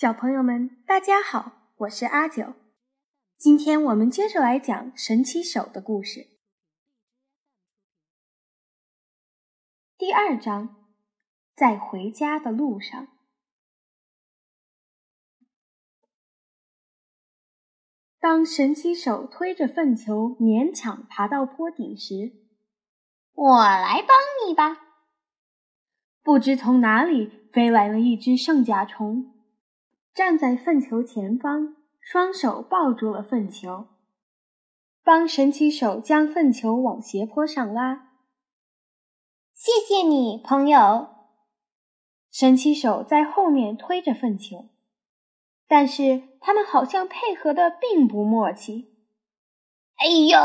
小朋友们，大家好，我是阿九。今天我们接着来讲神奇手的故事。第二章，在回家的路上。当神奇手推着粪球勉强爬到坡顶时，我来帮你吧。不知从哪里飞来了一只圣甲虫，站在粪球前方，双手抱住了粪球，帮神奇手将粪球往斜坡上拉。谢谢你，朋友。神奇手在后面推着粪球。但是他们好像配合的并不默契。哎呦，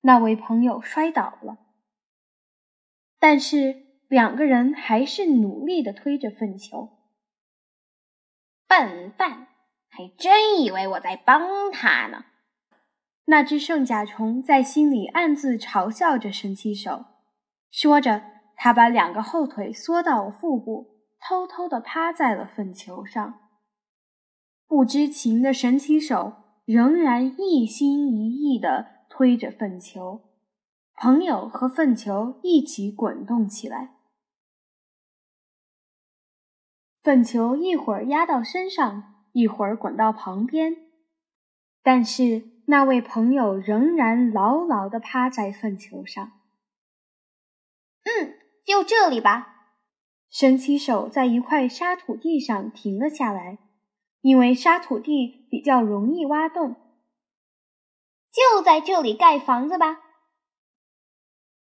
那位朋友摔倒了。但是两个人还是努力的推着粪球。笨蛋，还真以为我在帮他呢。那只圣甲虫在心里暗自嘲笑着神奇手，说着，他把两个后腿缩到腹部，偷偷的趴在了粪球上。不知情的神奇手仍然一心一意地推着粪球，朋友和粪球一起滚动起来。粪球一会儿压到身上，一会儿滚到旁边，但是那位朋友仍然牢牢地趴在粪球上。嗯，就这里吧。神奇手在一块沙土地上停了下来。因为沙土地比较容易挖洞，就在这里盖房子吧。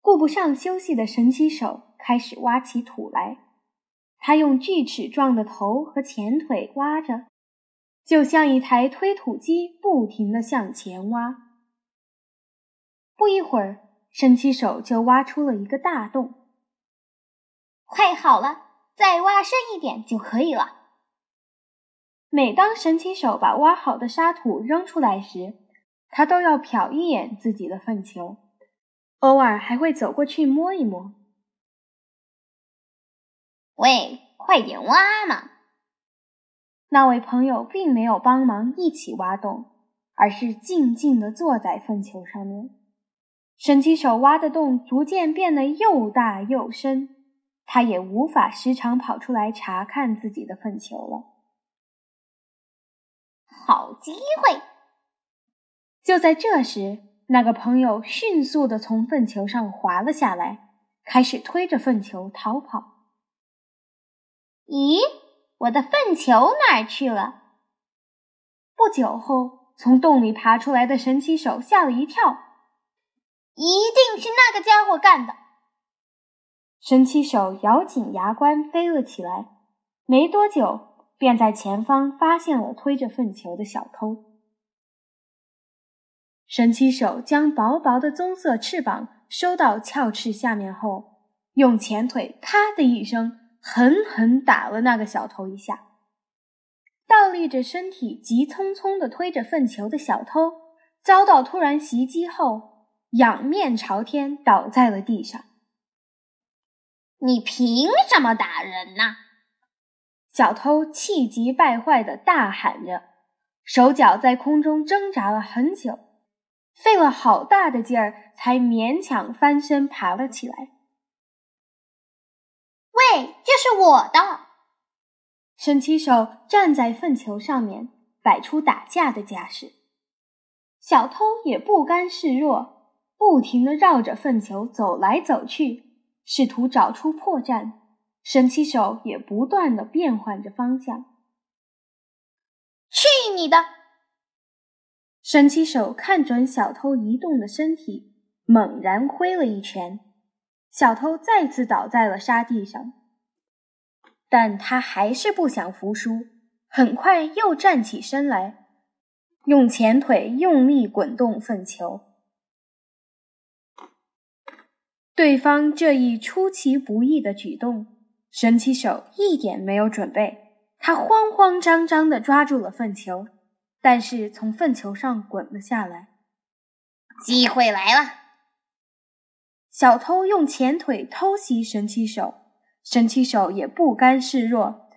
顾不上休息的神奇手开始挖起土来，他用锯齿状的头和前腿挖着，就像一台推土机，不停地向前挖。不一会儿，神奇手就挖出了一个大洞。快好了，再挖深一点就可以了。每当神奇手把挖好的沙土扔出来时，他都要瞟一眼自己的粪球，偶尔还会走过去摸一摸。喂，快点挖嘛！那位朋友并没有帮忙一起挖洞，而是静静地坐在粪球上面。神奇手挖的洞逐渐变得又大又深，他也无法时常跑出来查看自己的粪球了。好机会！就在这时，那个朋友迅速地从粪球上滑了下来，开始推着粪球逃跑。咦，我的粪球哪儿去了？不久后，从洞里爬出来的神奇手吓了一跳，一定是那个家伙干的。神奇手咬紧牙关飞了起来，没多久。便在前方发现了推着粪球的小偷。神奇手将薄薄的棕色翅膀收到鞘翅下面后，用前腿“啪”的一声狠狠打了那个小偷一下。倒立着身体、急匆匆地推着粪球的小偷，遭到突然袭击后，仰面朝天倒在了地上。你凭什么打人呢？小偷气急败坏的大喊着，手脚在空中挣扎了很久，费了好大的劲儿，才勉强翻身爬了起来。喂，这是我的！神奇手站在粪球上面，摆出打架的架势。小偷也不甘示弱，不停地绕着粪球走来走去，试图找出破绽。神奇手也不断的变换着方向。去你的！神奇手看准小偷移动的身体，猛然挥了一拳，小偷再次倒在了沙地上。但他还是不想服输，很快又站起身来，用前腿用力滚动粪球。对方这一出其不意的举动。神奇手一点没有准备，他慌慌张张地抓住了粪球，但是从粪球上滚了下来。机会来了！小偷用前腿偷袭神奇手，神奇手也不甘示弱，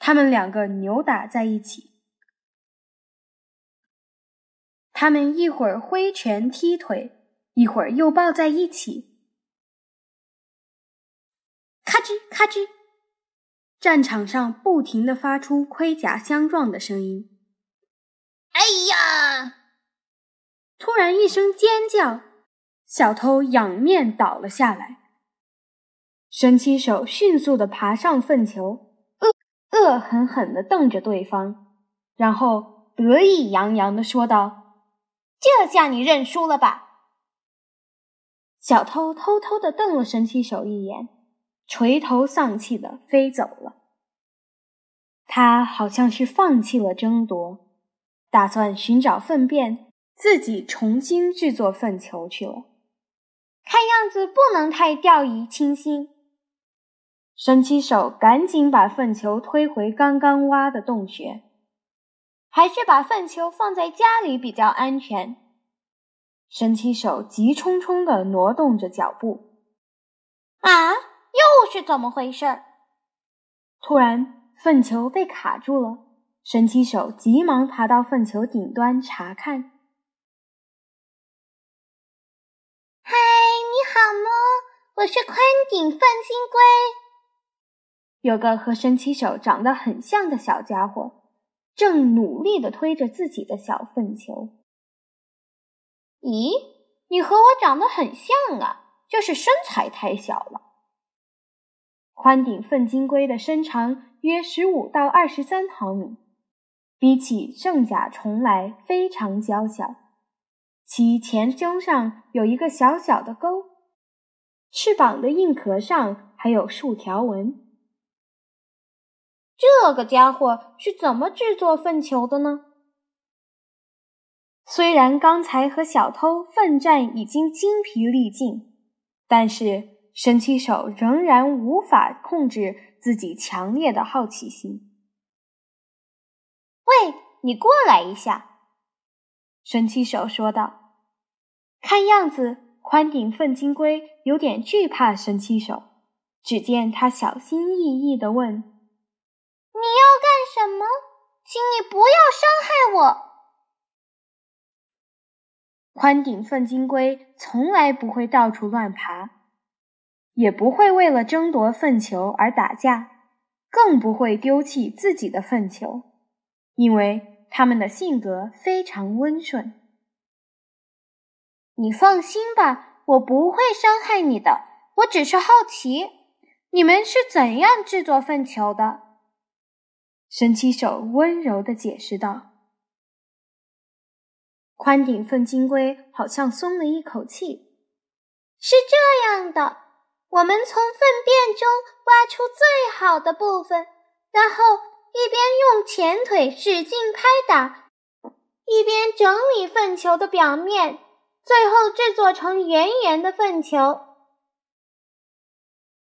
他们两个扭打在一起，他们一会儿挥拳踢腿，一会儿又抱在一起，咔吱咔吱，战场上不停的发出盔甲相撞的声音。哎呀！突然一声尖叫，小偷仰面倒了下来。神奇手迅速的爬上粪球。恶狠狠地瞪着对方，然后得意洋洋地说道：“这下你认输了吧？”小偷偷偷地瞪了神奇手一眼，垂头丧气地飞走了。他好像是放弃了争夺，打算寻找粪便，自己重新制作粪球去了。看样子不能太掉以轻心。神奇手赶紧把粪球推回刚刚挖的洞穴，还是把粪球放在家里比较安全。神奇手急冲冲地挪动着脚步。啊，又是怎么回事？突然，粪球被卡住了。神奇手急忙爬到粪球顶端查看。好吗？我是宽顶粪金龟。有个和神奇手长得很像的小家伙，正努力地推着自己的小粪球。咦，你和我长得很像啊，就是身材太小了。宽顶粪金龟的身长约十五到二十三毫米，比起圣甲虫来非常娇小。其前胸上有一个小小的沟，翅膀的硬壳上还有数条纹。这个家伙是怎么制作粪球的呢？虽然刚才和小偷奋战已经精疲力尽，但是神奇手仍然无法控制自己强烈的好奇心。喂，你过来一下！神奇手说道。看样子，宽顶粪金龟有点惧怕神奇手。只见他小心翼翼地问。你要干什么？请你不要伤害我。宽顶粪金龟从来不会到处乱爬，也不会为了争夺粪球而打架，更不会丢弃自己的粪球，因为它们的性格非常温顺。你放心吧，我不会伤害你的。我只是好奇，你们是怎样制作粪球的？神奇手温柔的解释道：“宽顶粪金龟好像松了一口气。是这样的，我们从粪便中挖出最好的部分，然后一边用前腿使劲拍打，一边整理粪球的表面，最后制作成圆圆的粪球。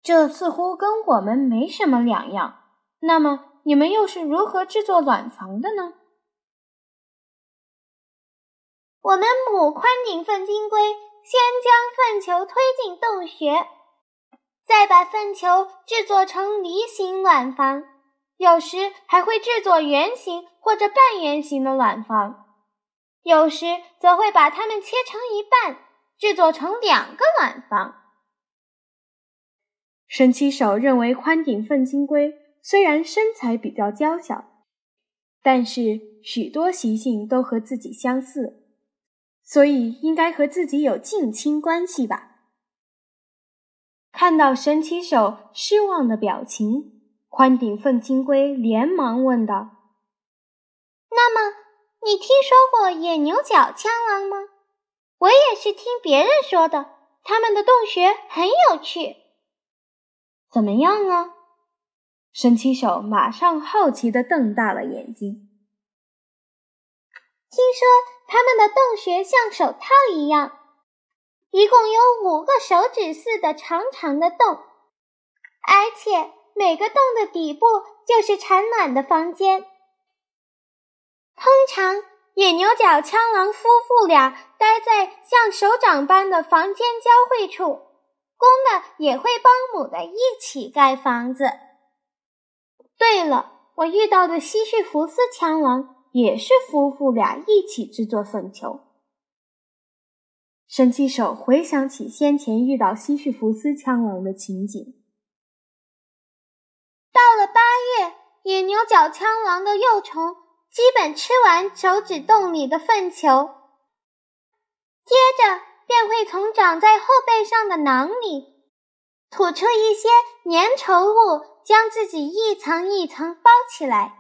这似乎跟我们没什么两样。那么？”你们又是如何制作卵房的呢？我们母宽顶粪金龟先将粪球推进洞穴，再把粪球制作成梨形卵房，有时还会制作圆形或者半圆形的卵房，有时则会把它们切成一半，制作成两个卵房。神奇手认为宽顶粪金龟。虽然身材比较娇小，但是许多习性都和自己相似，所以应该和自己有近亲关系吧。看到神奇手失望的表情，宽顶粪金龟连忙问道：“那么，你听说过野牛角枪狼吗？我也是听别人说的，他们的洞穴很有趣。怎么样啊？”神奇手马上好奇地瞪大了眼睛。听说他们的洞穴像手套一样，一共有五个手指似的长长的洞，而且每个洞的底部就是产卵的房间。通常，野牛角枪狼夫妇俩待在像手掌般的房间交汇处，公的也会帮母的一起盖房子。对了，我遇到的西绪福斯枪王也是夫妇俩一起制作粪球。神奇手回想起先前遇到西绪福斯枪王的情景。到了八月，野牛角枪王的幼虫基本吃完手指洞里的粪球，接着便会从长在后背上的囊里吐出一些粘稠物，将自己一层一层包起来，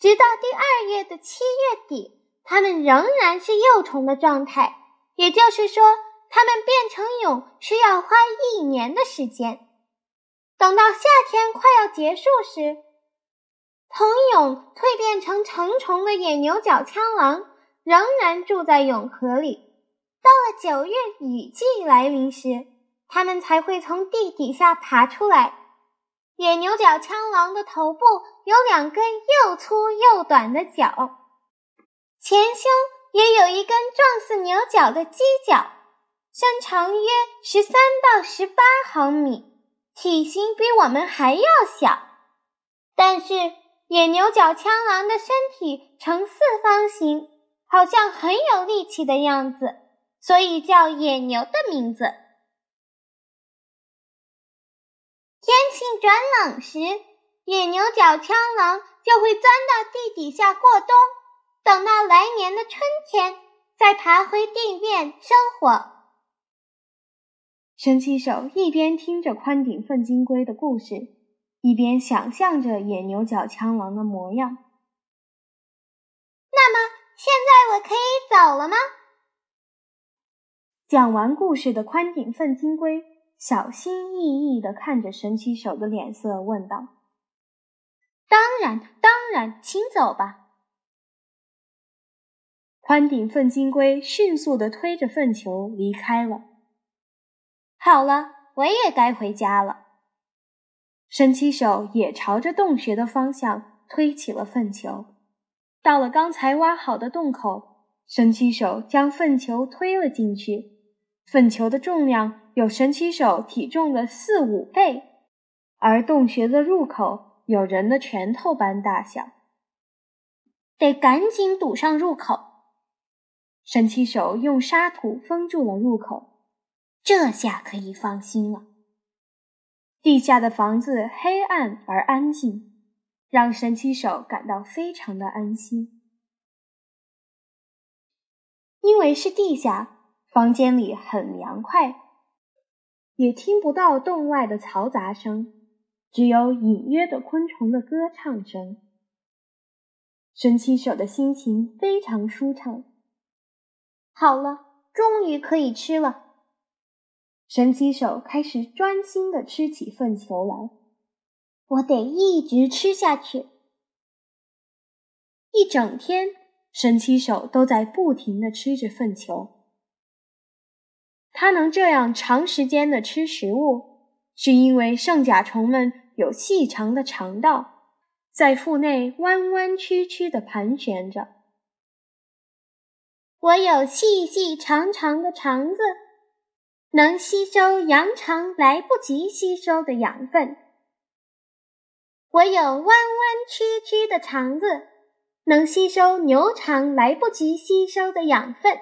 直到第二月的七月底，它们仍然是幼虫的状态。也就是说，它们变成蛹需要花一年的时间。等到夏天快要结束时，从蛹蜕变成成虫的野牛角枪狼仍然住在蛹壳里。到了九月雨季来临时，它们才会从地底下爬出来。野牛角枪狼的头部有两根又粗又短的角，前胸。也有一根状似牛角的犄角，身长约十三到十八毫米，体型比我们还要小。但是野牛角枪王的身体呈四方形，好像很有力气的样子，所以叫野牛的名字。天气转冷时，野牛角枪王就会钻到地底下过冬。等到来年的春天，再爬回地面生活。神奇手一边听着宽顶粪金龟的故事，一边想象着野牛角枪狼的模样。那么，现在我可以走了吗？讲完故事的宽顶粪金龟小心翼翼地看着神奇手的脸色，问道：“当然，当然，请走吧。”宽顶粪金龟迅速地推着粪球离开了。好了，我也该回家了。神奇手也朝着洞穴的方向推起了粪球。到了刚才挖好的洞口，神奇手将粪球推了进去。粪球的重量有神奇手体重的四五倍，而洞穴的入口有人的拳头般大小，得赶紧堵上入口。神奇手用沙土封住了入口，这下可以放心了。地下的房子黑暗而安静，让神奇手感到非常的安心。因为是地下，房间里很凉快，也听不到洞外的嘈杂声，只有隐约的昆虫的歌唱声。神奇手的心情非常舒畅。好了，终于可以吃了。神奇手开始专心的吃起粪球来。我得一直吃下去。一整天，神奇手都在不停的吃着粪球。它能这样长时间的吃食物，是因为圣甲虫们有细长的肠道，在腹内弯弯曲曲的盘旋着。我有细细长长的肠子，能吸收羊肠来不及吸收的养分。我有弯弯曲曲的肠子，能吸收牛肠来不及吸收的养分。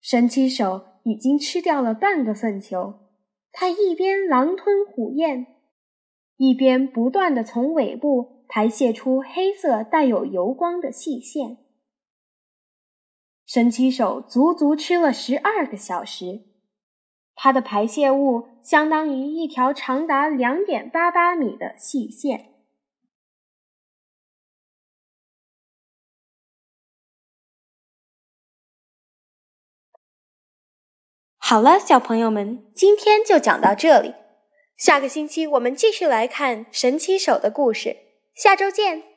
神奇手已经吃掉了半个粪球，它一边狼吞虎咽，一边不断的从尾部排泄出黑色带有油光的细线。神奇手足足吃了十二个小时，它的排泄物相当于一条长达两点八八米的细线。好了，小朋友们，今天就讲到这里，下个星期我们继续来看神奇手的故事，下周见。